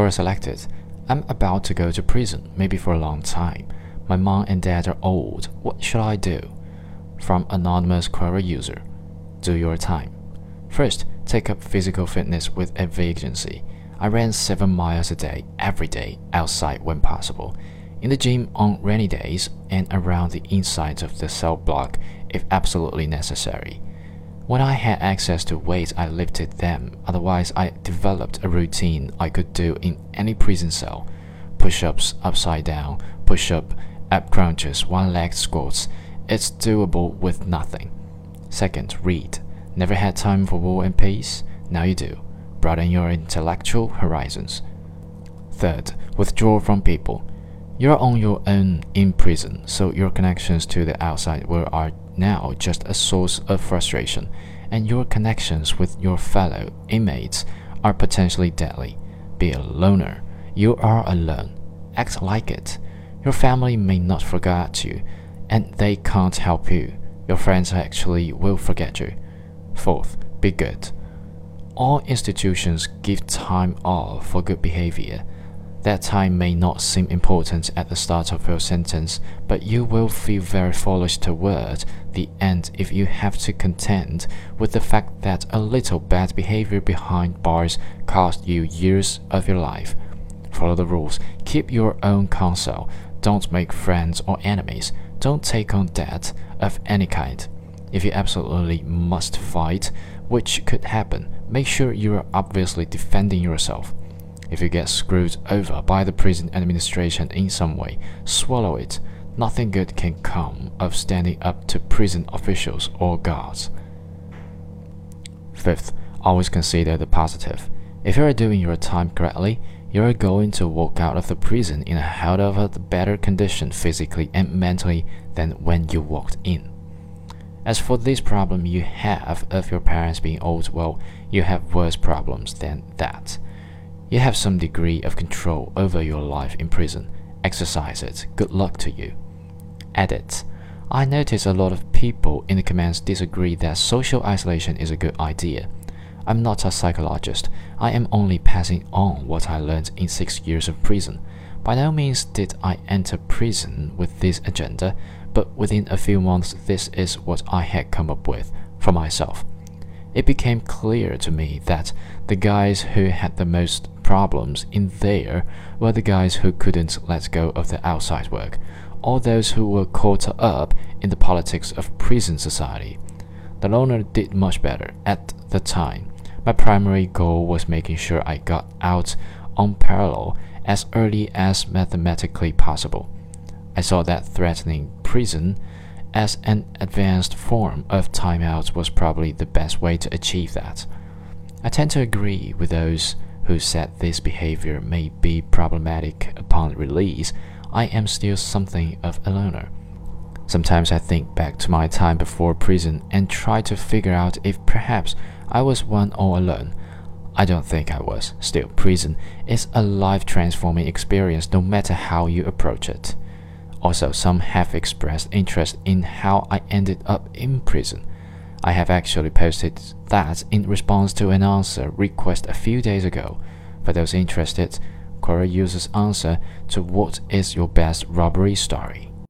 Quora selected. I'm about to go to prison, maybe for a long time. My mom and dad are old. What should I do? From anonymous Quora user. Do your time. First, take up physical fitness with a vacancy. I ran 7 miles a day, every day, outside when possible. In the gym on rainy days and around the inside of the cell block if absolutely necessary. When I had access to weights, I lifted them. Otherwise, I developed a routine I could do in any prison cell push ups upside down, push up, ab crunches, one leg squats. It's doable with nothing. Second, read. Never had time for war and peace? Now you do. Broaden your intellectual horizons. Third, withdraw from people. You're on your own in prison, so your connections to the outside world are now just a source of frustration, and your connections with your fellow inmates are potentially deadly. Be a loner. You are alone. Act like it. Your family may not forget you, and they can't help you. Your friends actually will forget you. Fourth, be good. All institutions give time off for good behavior. That time may not seem important at the start of your sentence, but you will feel very foolish toward the end if you have to contend with the fact that a little bad behavior behind bars cost you years of your life. Follow the rules, keep your own counsel, don't make friends or enemies, don't take on debt of any kind. If you absolutely must fight, which could happen, make sure you are obviously defending yourself. If you get screwed over by the prison administration in some way, swallow it. Nothing good can come of standing up to prison officials or guards. Fifth, always consider the positive. If you are doing your time correctly, you are going to walk out of the prison in a hell of a better condition physically and mentally than when you walked in. As for this problem you have of your parents being old, well, you have worse problems than that. You have some degree of control over your life in prison. Exercise it. Good luck to you. Edit. I notice a lot of people in the comments disagree that social isolation is a good idea. I'm not a psychologist. I am only passing on what I learned in six years of prison. By no means did I enter prison with this agenda, but within a few months, this is what I had come up with for myself. It became clear to me that the guys who had the most problems in there were the guys who couldn't let go of the outside work, or those who were caught up in the politics of prison society. The loner did much better at the time. My primary goal was making sure I got out on parole as early as mathematically possible. I saw that threatening prison as an advanced form of timeout was probably the best way to achieve that. I tend to agree with those who said this behavior may be problematic upon release, I am still something of a loner. Sometimes I think back to my time before prison and try to figure out if perhaps I was one all alone. I don't think I was. Still, prison is a life transforming experience no matter how you approach it. Also, some have expressed interest in how I ended up in prison. I have actually posted that in response to an answer request a few days ago. For those interested, Quora uses answer to what is your best robbery story.